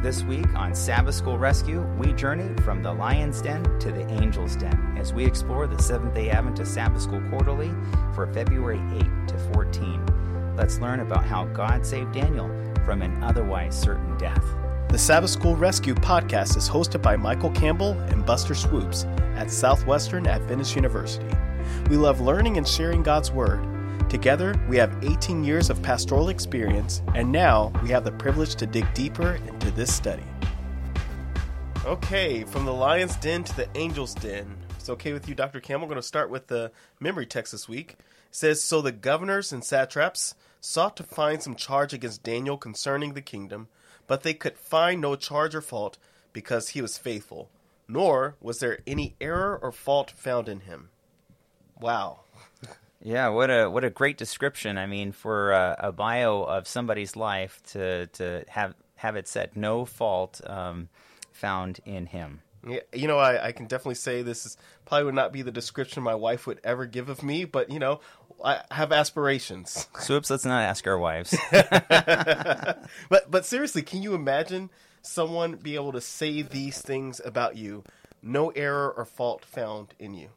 This week on Sabbath School Rescue, we journey from the lion's den to the angel's den as we explore the Seventh day Adventist Sabbath School Quarterly for February 8 to 14. Let's learn about how God saved Daniel from an otherwise certain death. The Sabbath School Rescue podcast is hosted by Michael Campbell and Buster Swoops at Southwestern Adventist University. We love learning and sharing God's Word. Together, we have 18 years of pastoral experience, and now we have the privilege to dig deeper into this study. Okay, from the lion's den to the angel's den. It's okay with you, Dr. Campbell. We're going to start with the memory text this week. It says So the governors and satraps sought to find some charge against Daniel concerning the kingdom, but they could find no charge or fault because he was faithful, nor was there any error or fault found in him. Wow. Yeah, what a what a great description. I mean, for a, a bio of somebody's life to to have have it said no fault um, found in him. Yeah, you know, I, I, can definitely say this is probably would not be the description my wife would ever give of me, but you know, I have aspirations. Swoops, let's not ask our wives. but but seriously, can you imagine someone be able to say these things about you? No error or fault found in you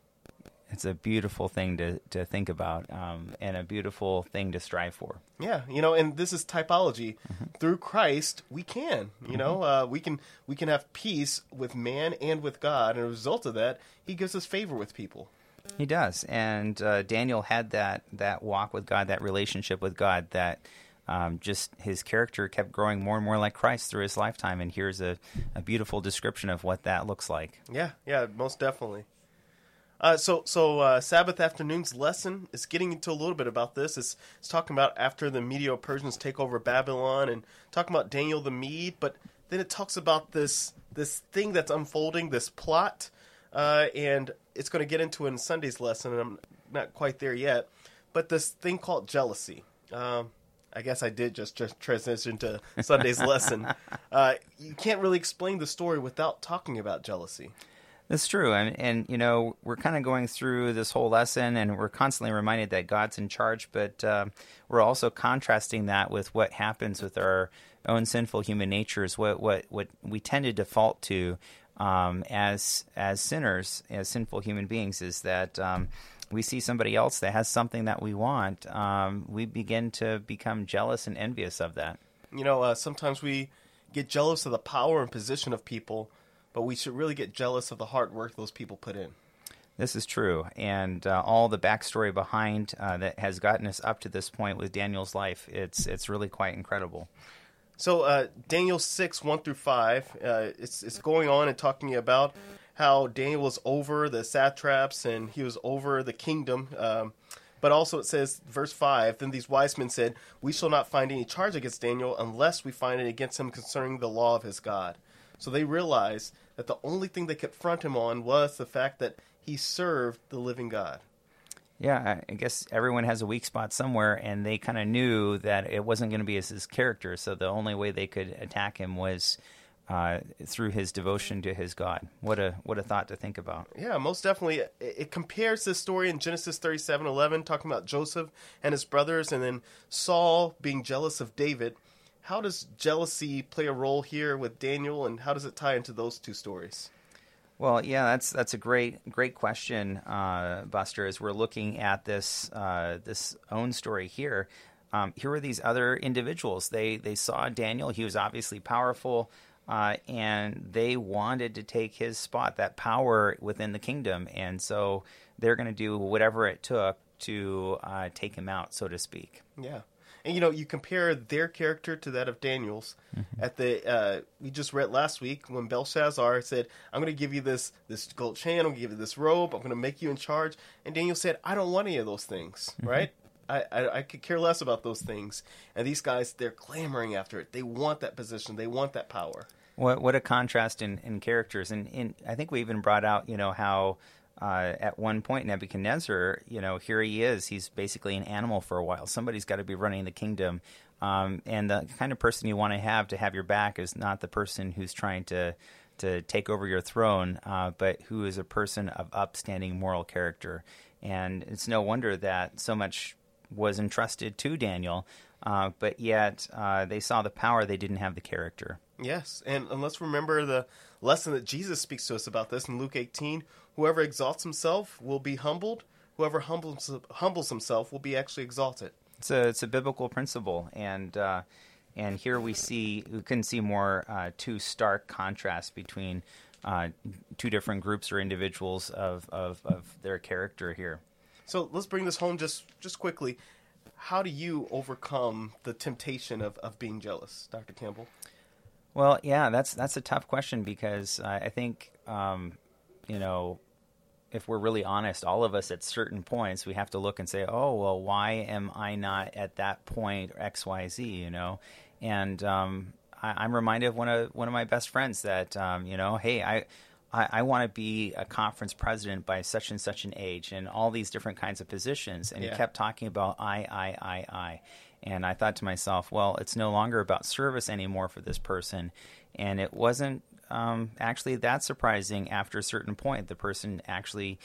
it's a beautiful thing to, to think about um, and a beautiful thing to strive for. Yeah, you know, and this is typology. Mm-hmm. Through Christ, we can, you mm-hmm. know, uh, we can we can have peace with man and with God, and as a result of that, He gives us favor with people. He does, and uh, Daniel had that that walk with God, that relationship with God, that um, just his character kept growing more and more like Christ through his lifetime. And here's a, a beautiful description of what that looks like. Yeah, yeah, most definitely. Uh, so, so uh, Sabbath afternoon's lesson is getting into a little bit about this. It's, it's talking about after the Medo Persians take over Babylon and talking about Daniel the Mede, but then it talks about this this thing that's unfolding, this plot, uh, and it's going to get into in Sunday's lesson. And I'm not quite there yet, but this thing called jealousy. Um, I guess I did just, just transition to Sunday's lesson. Uh, you can't really explain the story without talking about jealousy. That's true, and and you know we're kind of going through this whole lesson, and we're constantly reminded that God's in charge, but uh, we're also contrasting that with what happens with our own sinful human natures, what what what we tend to default to um, as as sinners, as sinful human beings, is that. Um, we see somebody else that has something that we want, um, we begin to become jealous and envious of that. You know, uh, sometimes we get jealous of the power and position of people but we should really get jealous of the hard work those people put in. This is true, and uh, all the backstory behind uh, that has gotten us up to this point with Daniel's life, it's it's really quite incredible. So uh, Daniel six one through five, uh, it's it's going on and talking about how Daniel was over the satraps and he was over the kingdom. Um, but also it says, verse 5 Then these wise men said, We shall not find any charge against Daniel unless we find it against him concerning the law of his God. So they realized that the only thing they could front him on was the fact that he served the living God. Yeah, I guess everyone has a weak spot somewhere, and they kind of knew that it wasn't going to be as his character. So the only way they could attack him was uh, through his devotion to his God. What a what a thought to think about. Yeah, most definitely. It, it compares this story in Genesis thirty seven eleven, talking about Joseph and his brothers, and then Saul being jealous of David how does jealousy play a role here with Daniel, and how does it tie into those two stories? Well, yeah, that's that's a great great question, uh, Buster. As we're looking at this uh, this own story here, um, here are these other individuals. They they saw Daniel. He was obviously powerful, uh, and they wanted to take his spot, that power within the kingdom, and so they're going to do whatever it took to uh, take him out, so to speak. Yeah. And you know, you compare their character to that of Daniel's. Mm-hmm. At the uh, we just read last week when Belshazzar said, "I'm going to give you this this gold chain. I'm going to give you this robe. I'm going to make you in charge." And Daniel said, "I don't want any of those things." Mm-hmm. Right? I, I, I could care less about those things. And these guys, they're clamoring after it. They want that position. They want that power. What what a contrast in, in characters. And in, I think we even brought out, you know, how uh, at one point Nebuchadnezzar, you know, here he is. He's basically an animal for a while. Somebody's got to be running the kingdom. Um, and the kind of person you want to have to have your back is not the person who's trying to to take over your throne, uh, but who is a person of upstanding moral character. And it's no wonder that so much was entrusted to Daniel, uh, but yet uh, they saw the power, they didn't have the character. Yes, and, and let's remember the lesson that Jesus speaks to us about this in Luke 18. Whoever exalts himself will be humbled. Whoever humbles humbles himself will be actually exalted. It's a it's a biblical principle, and uh, and here we see we couldn't see more uh, two stark contrasts between uh, two different groups or individuals of, of, of their character here. So let's bring this home just just quickly. How do you overcome the temptation of, of being jealous, Dr. Campbell? Well, yeah, that's that's a tough question because I think um, you know if we're really honest, all of us at certain points we have to look and say, oh well, why am I not at that point X Y Z? You know, and um, I, am reminded of one of one of my best friends that um, you know, hey, I I, I want to be a conference president by such and such an age, and all these different kinds of positions. And yeah. he kept talking about I, I, I, I. And I thought to myself, well, it's no longer about service anymore for this person. And it wasn't um, actually that surprising after a certain point. The person actually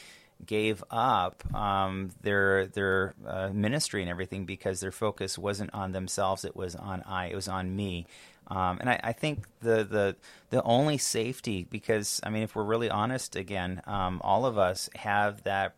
gave up um, their their uh, ministry and everything because their focus wasn't on themselves; it was on I, it was on me. Um, and I, I, think the, the the only safety, because I mean, if we're really honest, again, um, all of us have that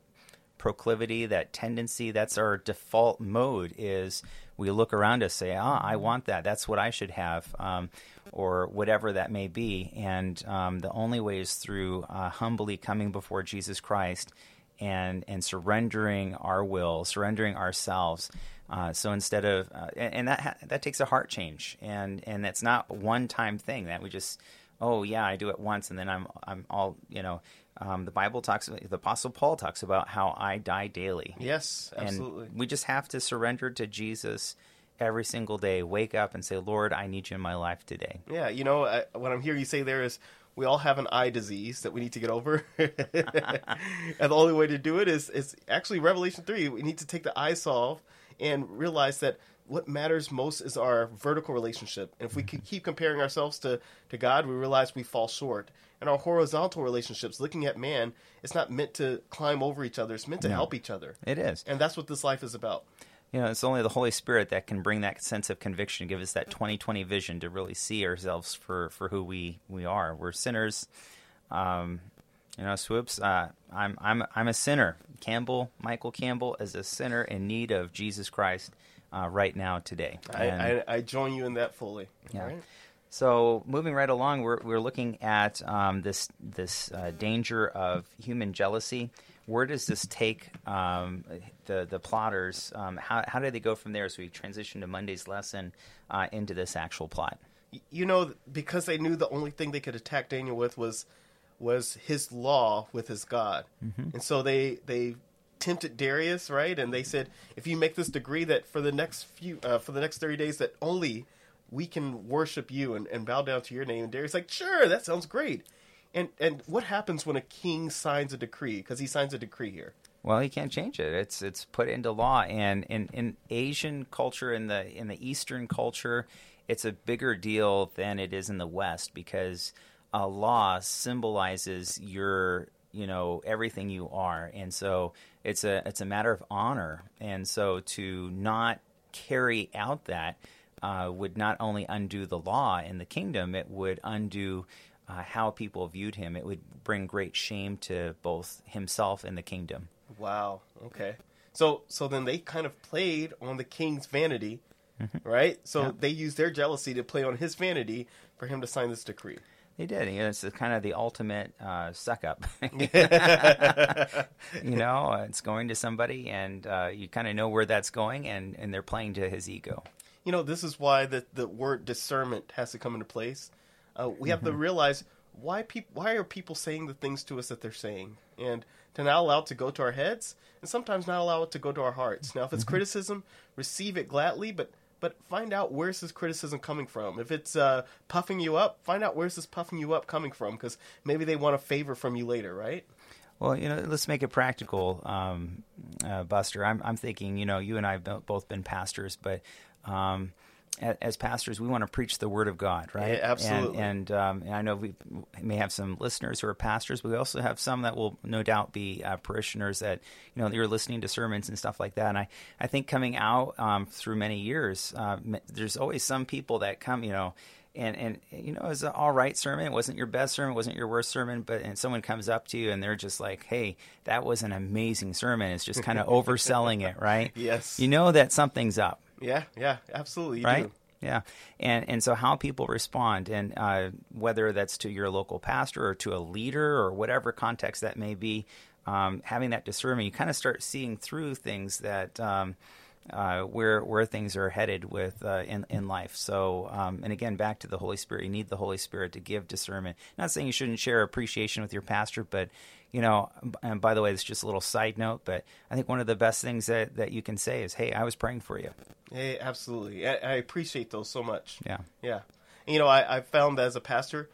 proclivity, that tendency. That's our default mode. Is we look around us, say, "Ah, I want that. That's what I should have," um, or whatever that may be. And um, the only way is through uh, humbly coming before Jesus Christ and and surrendering our will, surrendering ourselves. Uh, so instead of uh, and, and, that ha- that takes a heart change, and and that's not one time thing that we just oh yeah I do it once and then I'm I'm all you know. Um, the Bible talks, the Apostle Paul talks about how I die daily. Yes, absolutely. And we just have to surrender to Jesus every single day. Wake up and say, Lord, I need you in my life today. Yeah, you know, I, what I'm hearing you say there is we all have an eye disease that we need to get over. and the only way to do it is, is actually Revelation 3. We need to take the eye salve and realize that what matters most is our vertical relationship. And if we keep comparing ourselves to, to God, we realize we fall short. And our horizontal relationships, looking at man, it's not meant to climb over each other. It's meant to no, help each other. It is. And that's what this life is about. You know, it's only the Holy Spirit that can bring that sense of conviction, give us that 2020 vision to really see ourselves for, for who we, we are. We're sinners. Um, you know, swoops. Uh, I'm I'm I'm a sinner. Campbell, Michael Campbell, is a sinner in need of Jesus Christ uh, right now today. I, I, I, join you in that fully. Yeah. Right. So moving right along, we're we're looking at um, this this uh, danger of human jealousy. Where does this take um, the the plotters? Um, how how do they go from there as we transition to Monday's lesson uh, into this actual plot? You know, because they knew the only thing they could attack Daniel with was was his law with his God. Mm-hmm. And so they they tempted Darius, right? And they said, if you make this decree that for the next few uh, for the next 30 days that only we can worship you and, and bow down to your name. And Darius like, sure, that sounds great. And and what happens when a king signs a decree? Because he signs a decree here. Well, he can't change it. It's it's put into law, and in, in Asian culture, in the in the Eastern culture, it's a bigger deal than it is in the West because a law symbolizes your you know everything you are and so it's a it's a matter of honor. And so to not carry out that uh, would not only undo the law in the kingdom it would undo uh, how people viewed him. It would bring great shame to both himself and the kingdom. Wow. Okay. So so then they kind of played on the king's vanity mm-hmm. right? So yeah. they used their jealousy to play on his vanity for him to sign this decree they did. You know, it's kind of the ultimate uh, suck up. you know, it's going to somebody, and uh, you kind of know where that's going, and, and they're playing to his ego. You know, this is why the, the word discernment has to come into place. Uh, we have mm-hmm. to realize why people why are people saying the things to us that they're saying, and to not allow it to go to our heads, and sometimes not allow it to go to our hearts. Now, if it's mm-hmm. criticism, receive it gladly, but but find out where's this criticism coming from. If it's uh, puffing you up, find out where's this puffing you up coming from, because maybe they want a favor from you later, right? Well, you know, let's make it practical, um, uh, Buster. I'm, I'm thinking, you know, you and I have both been pastors, but um, as pastors, we want to preach the word of God, right? Yeah, absolutely. And, and, um, and, I know we may have some listeners who are pastors, but we also have some that will no doubt be uh, parishioners that you know you're listening to sermons and stuff like that. And I, I think coming out um, through many years, uh, there's always some people that come, you know and and you know it was an all right sermon. It wasn't your best sermon, it wasn't your worst sermon, but and someone comes up to you and they're just like, "Hey, that was an amazing sermon." It's just kind of overselling it, right? Yes. You know that something's up, Yeah, yeah, absolutely. You right? do. Yeah, and and so how people respond, and uh, whether that's to your local pastor or to a leader or whatever context that may be, um, having that discernment, you kind of start seeing through things that. Um, uh, where where things are headed with uh, in in life. So, um, and again, back to the Holy Spirit. You need the Holy Spirit to give discernment. Not saying you shouldn't share appreciation with your pastor, but you know. And by the way, it's just a little side note, but I think one of the best things that that you can say is, "Hey, I was praying for you." Hey, absolutely. I, I appreciate those so much. Yeah. Yeah. And, you know, I, I found that as a pastor,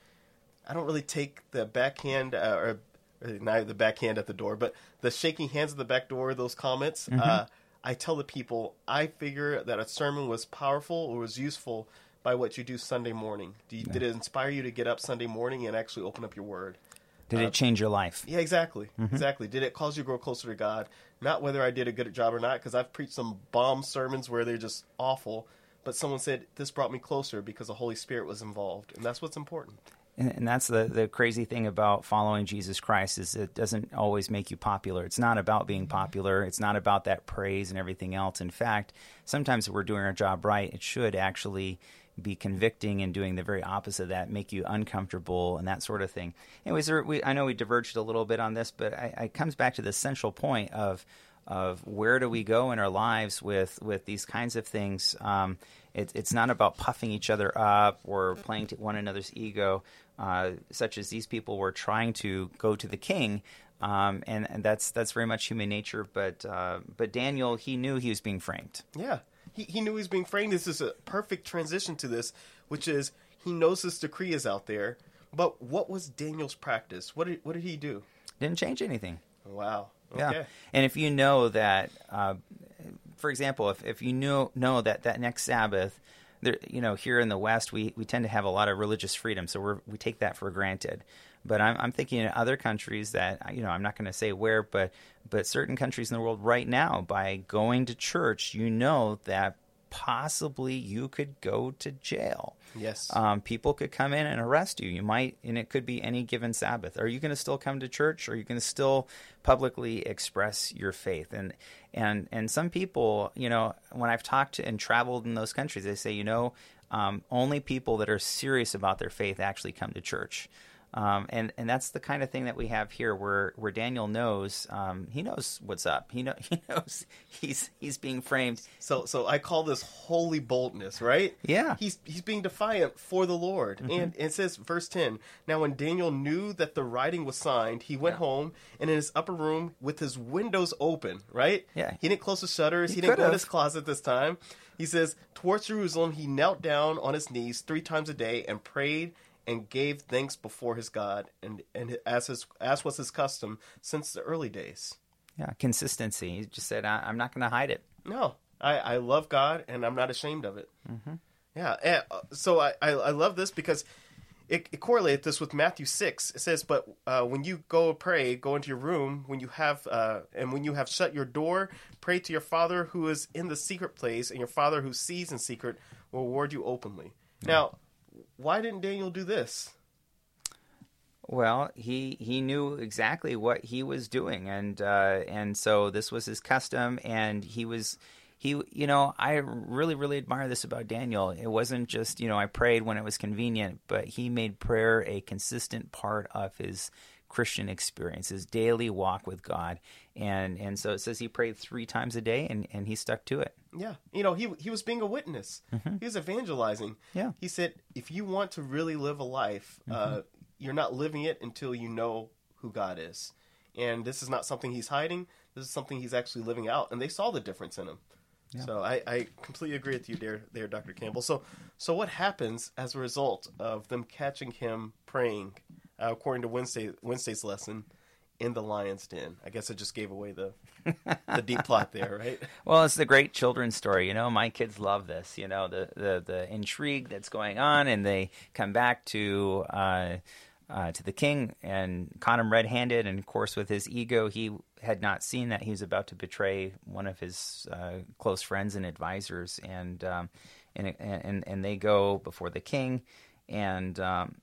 I don't really take the backhand uh, or or not the backhand at the door, but the shaking hands at the back door, those comments. Uh, I tell the people, I figure that a sermon was powerful or was useful by what you do Sunday morning. You, Did it inspire you to get up Sunday morning and actually open up your word? Did it uh, change your life? Yeah, exactly, mm-hmm. exactly. Did it cause you to grow closer to God? Not whether I did a good job or not, because I've preached some bomb sermons where they're just awful. But someone said this brought me closer because the Holy Spirit was involved, and that's what's important. And, and that's the, the crazy thing about following Jesus Christ is it doesn't always make you popular. It's not about being popular. It's not about that praise and everything else. In fact, sometimes if we're doing our job right, it should actually be convicting and doing the very opposite of that, make you uncomfortable and that sort of thing. Anyways, there, we, I know we diverged a little bit on this, but I, I comes back to the central point of of where do we go in our lives with with these kinds of things. Um, it, it's not about puffing each other up or playing to one another's ego, uh, such as these people were trying to go to the king. Um, and, and that's that's very much human nature. But uh, but Daniel, he knew he was being framed. Yeah, he he knew he was being framed. This is a perfect transition to this, which is he knows this decree is out there. But what was Daniel's practice? What did what did he do? Didn't change anything. Wow. Okay. Yeah. And if you know that, uh, for example, if, if you know know that that next Sabbath, there, you know, here in the West, we, we tend to have a lot of religious freedom, so we we take that for granted. But I'm, I'm thinking in other countries that you know I'm not going to say where, but but certain countries in the world right now, by going to church, you know that possibly you could go to jail. Yes. Um, people could come in and arrest you. You might, and it could be any given Sabbath. Are you going to still come to church? Or are you going to still publicly express your faith? And and and some people, you know, when I've talked to and traveled in those countries, they say, you know, um, only people that are serious about their faith actually come to church. Um, and and that's the kind of thing that we have here, where where Daniel knows um, he knows what's up. He know he knows he's he's being framed. So so I call this holy boldness, right? Yeah. He's he's being defiant for the Lord. And it says verse 10, now when Daniel knew that the writing was signed, he went home and in his upper room with his windows open, right? Yeah. He didn't close the shutters, he, He didn't go in his closet this time. He says, towards Jerusalem he knelt down on his knees 3 times a day and prayed and gave thanks before his God and and as his as was his custom since the early days. Yeah, consistency. He just said, I, "I'm not going to hide it." No, I, I love God and I'm not ashamed of it. Mm-hmm. Yeah, and, uh, so I, I, I love this because it, it correlates this with Matthew six. It says, "But uh, when you go pray, go into your room. When you have uh, and when you have shut your door, pray to your Father who is in the secret place, and your Father who sees in secret will reward you openly." Now, why didn't Daniel do this? Well, he he knew exactly what he was doing, and uh, and so this was his custom, and he was he you know I really really admire this about Daniel. It wasn't just you know I prayed when it was convenient, but he made prayer a consistent part of his Christian experience, his daily walk with God, and and so it says he prayed three times a day, and and he stuck to it. Yeah, you know, he he was being a witness. He was evangelizing. Yeah. he said, if you want to really live a life, uh, you're not living it until you know who God is. And this is not something he's hiding. This is something he's actually living out, and they saw the difference in him. So I, I completely agree with you there, there, Dr. Campbell. So, so what happens as a result of them catching him praying, uh, according to Wednesday Wednesday's lesson, in the lion's den? I guess I just gave away the the deep plot there, right? Well, it's the great children's story. You know, my kids love this. You know, the the, the intrigue that's going on, and they come back to uh, uh, to the king and caught him red-handed. And of course, with his ego, he had not seen that he was about to betray one of his uh, close friends and advisors. And um, and and and they go before the king. and um,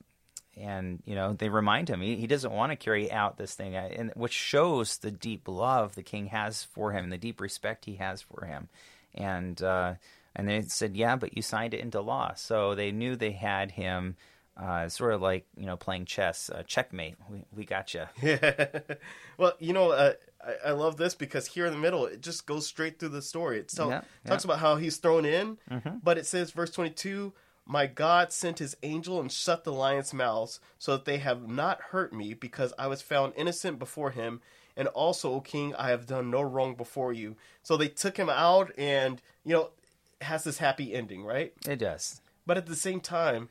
and you know they remind him he, he doesn't want to carry out this thing, uh, and which shows the deep love the king has for him, and the deep respect he has for him, and uh, and they said, yeah, but you signed it into law, so they knew they had him. Uh, sort of like you know playing chess, uh, checkmate. We we got you. Yeah. well, you know, uh, I, I love this because here in the middle, it just goes straight through the story. It tell, Yeah, talks about how he's thrown in, Mm-hmm. but it says, verse 22, My God sent his angel and shut the lions' mouths so that they have not hurt me because I was found innocent before him. And also, O king, I have done no wrong before you. So they took him out and, you know, has this happy ending, right? It does. But at the same time,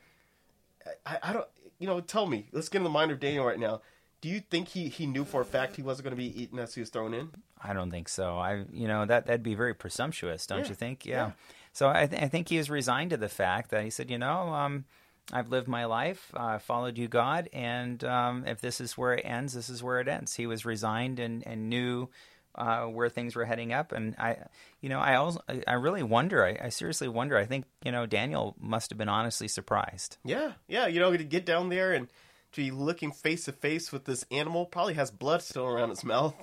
I, I don't, you know, tell me, let's get in the mind of Daniel right now. Do you think he, he knew for a fact he wasn't going to be eaten as he was thrown in? I don't think so. I, you know, that that'd be very presumptuous, don't Yeah, you think? Yeah. yeah. So I, th- I think he was resigned to the fact that he said, you know, um, I've lived my life, uh, followed you, God, and um, if this is where it ends, this is where it ends. He was resigned and and knew uh, where things were heading up, and I, you know, I also I- really wonder. I, I seriously wonder. I think you know Daniel must have been honestly surprised. Yeah, yeah. You know, to get down there and to be looking face to face with this animal, probably has blood still around its mouth,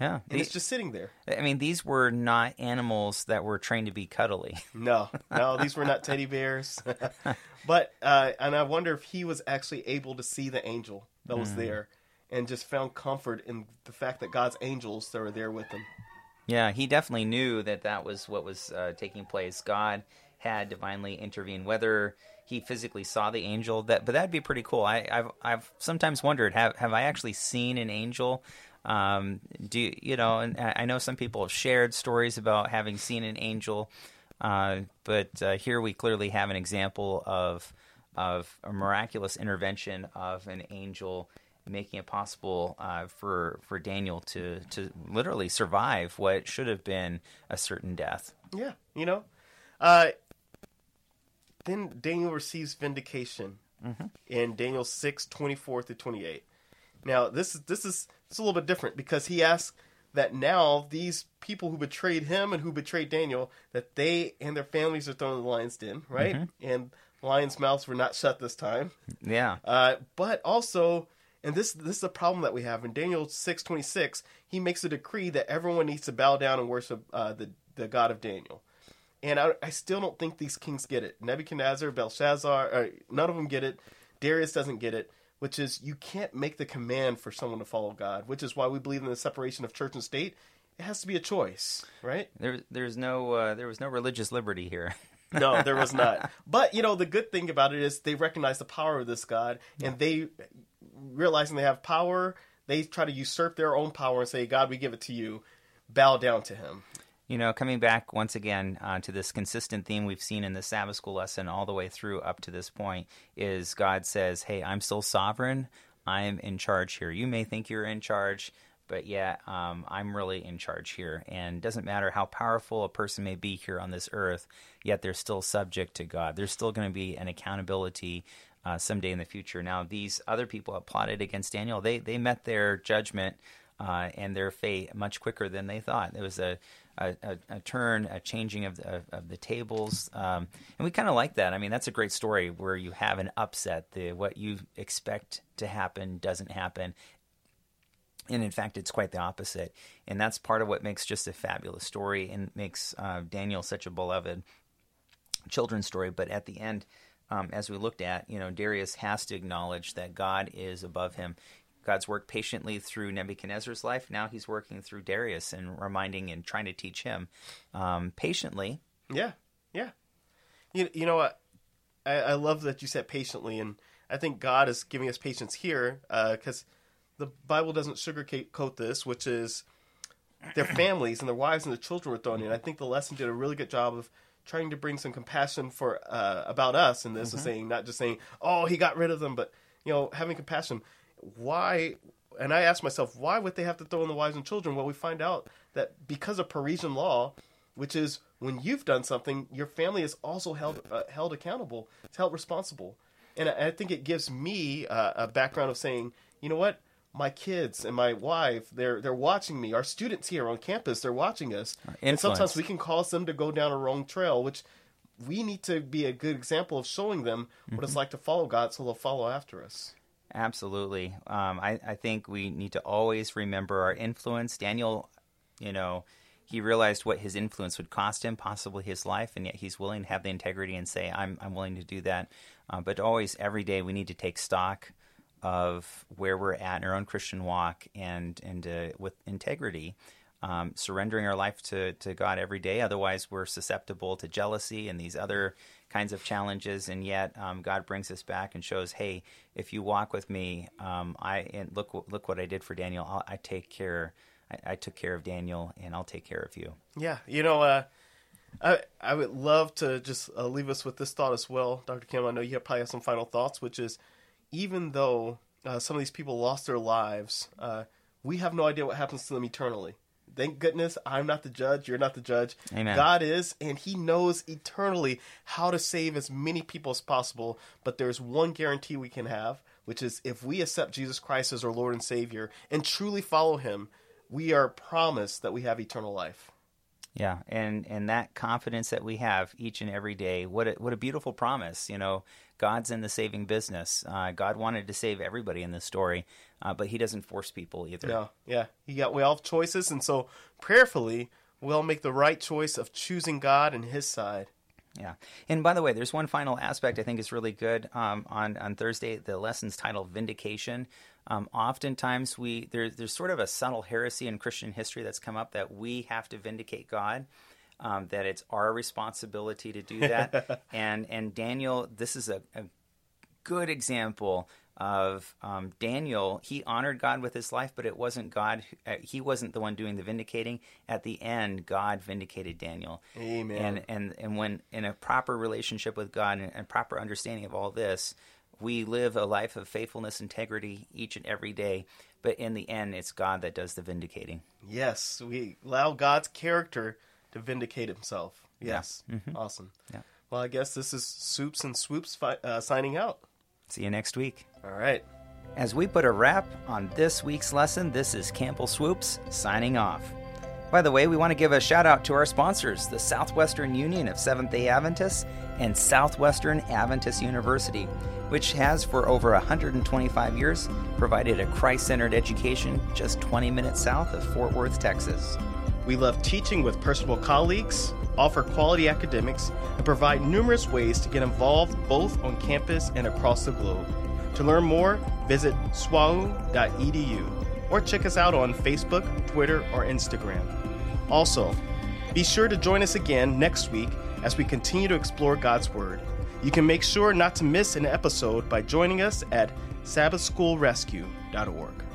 Yeah. and The- it's just sitting there. I mean, these were not animals that were trained to be cuddly. No, no, these were not teddy bears. but uh, and I wonder if he was actually able to see the angel that was there, and just found comfort in the fact that God's angels that were there with him. Yeah, he definitely knew that that was what was uh, taking place. God had divinely intervened. Whether he physically saw the angel, that but that'd be pretty cool. I, I've I've sometimes wondered have have I actually seen an angel? Um, do you, know? And I know some people have shared stories about having seen an angel, uh, but uh, here we clearly have an example of of a miraculous intervention of an angel making it possible uh, for for Daniel to to literally survive what should have been a certain death. Yeah, you know. Uh, then Daniel receives vindication in Daniel six twenty four through twenty eight. Now this is this is it's a little bit different because he asks that now these people who betrayed him and who betrayed Daniel that they and their families are thrown in the lion's den, right? And lions' mouths were not shut this time. Yeah, Uh, but also, and this this is a problem that we have in Daniel six twenty six. He makes a decree that everyone needs to bow down and worship uh, the the God of Daniel. And I, I still don't think these kings get it. Nebuchadnezzar, Belshazzar, none of them get it. Darius doesn't get it. Which is you can't make the command for someone to follow God. Which is why we believe in the separation of church and state. It has to be a choice, right? there there's no uh, there was no religious liberty here. No, there was not. But you know, the good thing about it is they recognize the power of this God, and they realizing they have power, they try to usurp their own power and say, "God, we give it to you." Bow down to Him. You know, coming back once again uh, to this consistent theme we've seen in the Sabbath school lesson all the way through up to this point is God says, "Hey, I'm still sovereign. I'm in charge here. You may think you're in charge." But yeah, um, I'm really in charge here, and it doesn't matter how powerful a person may be here on this earth. Yet they're still subject to God. There's still going to be an accountability uh, someday in the future. Now, these other people that plotted against Daniel, they they met their judgment uh, and their fate much quicker than they thought. There was a a, a, a turn, a changing of the, of, the tables, um, and we kind of like that. I mean, that's a great story where you have an upset. The what you expect to happen doesn't happen, and in fact, it's quite the opposite. And that's part of what makes just a fabulous story and makes uh, Daniel such a beloved children's story. But at the end, um, as we looked at, you know, Darius has to acknowledge that God is above him. God's worked patiently through Nebuchadnezzar's life. Now he's working through Darius and reminding and trying to teach him um, patiently. Yeah, yeah. You you know what? I, I love that you said patiently, and I think God is giving us patience here because the Bible doesn't sugarcoat this, which is their families and their wives and their children were thrown in. I think the lesson did a really good job of trying to bring some compassion for uh, about us in this, and saying not just saying, "Oh, he got rid of them," but you know, having compassion. Why? And I asked myself, why would they have to throw in the wives and children? Well, we find out that because of Persian law, which is when you've done something, your family is also held uh, held accountable, it's held responsible. And I, I think it gives me uh, a background of saying, you know what, my kids and my wife, they're they're watching me. Our students here on campus, they're watching us, and sometimes we can cause them to go down a wrong trail, which we need to be a good example of showing them what it's like to follow God so they'll follow after us. Absolutely. Um, I, I think we need to always remember our influence. Daniel, you know, he realized what his influence would cost him, possibly his life, and yet he's willing to have the integrity and say, I'm, I'm willing to do that. Uh, but always, every day, we need to take stock of where we're at in our own Christian walk and, and uh, with integrity. Um, surrendering our life to, to God every day. Otherwise, we're susceptible to jealousy and these other kinds of challenges. And yet, um, God brings us back and shows, "Hey, if you walk with me, um, I and look look what I did for Daniel. I'll, I take care. I, I, took care of Daniel, and I'll take care of you." Yeah, you know, uh, I I would love to just uh, leave us with this thought as well, Dr. Kim. I know you probably have some final thoughts, which is even though uh, some of these people lost their lives, uh, we have no idea what happens to them eternally thank goodness I'm not the judge. You're not the judge. Amen. God is, and He knows eternally how to save as many people as possible. But there's one guarantee we can have, which is if we accept Jesus Christ as our Lord and Savior and truly follow Him, we are promised that we have eternal life. Yeah, and and that confidence that we have each and every day, what a, what a beautiful promise. You know, God's in the saving business. Uh, God wanted to save everybody in this story, uh, but He doesn't force people either. No, yeah, he got we all have choices, and so prayerfully we'll make the right choice of choosing God and His side. Yeah, and by the way, there's one final aspect I think is really good um, on on Thursday. The lesson's titled "Vindication." Um, oftentimes, we there, there's sort of a subtle heresy in Christian history that's come up that we have to vindicate God, um, that it's our responsibility to do that. and and Daniel, this is a, a good example of um, Daniel. He honored God with his life, but it wasn't God. Uh, he wasn't the one doing the vindicating. At the end, God vindicated Daniel. Amen. And and and when in a proper relationship with God and, and proper understanding of all this we live a life of faithfulness, integrity each and every day. But in the end, it's God that does the vindicating. Yes, we allow God's character to vindicate Himself. Yes, yeah. mm-hmm. awesome. Yeah. Well, I guess this is Soups and Swoops fi- uh, signing out. See you next week. All right. As we put a wrap on this week's lesson, this is Campbell Swoops signing off. By the way, we want to give a shout out to our sponsors, the Southwestern Union of Seventh day Adventists and Southwestern Adventist University which has for over 125 years provided a Christ centered education just 20 minutes south of Fort Worth, Texas. We love teaching with personable colleagues, offer quality academics, and provide numerous ways to get involved both on campus and across the globe. To learn more, visit swau.edu or check us out on Facebook, Twitter, or Instagram. Also, be sure to join us again next week as we continue to explore God's Word. You can make sure not to miss an episode by joining us at sabbathschoolrescue.org.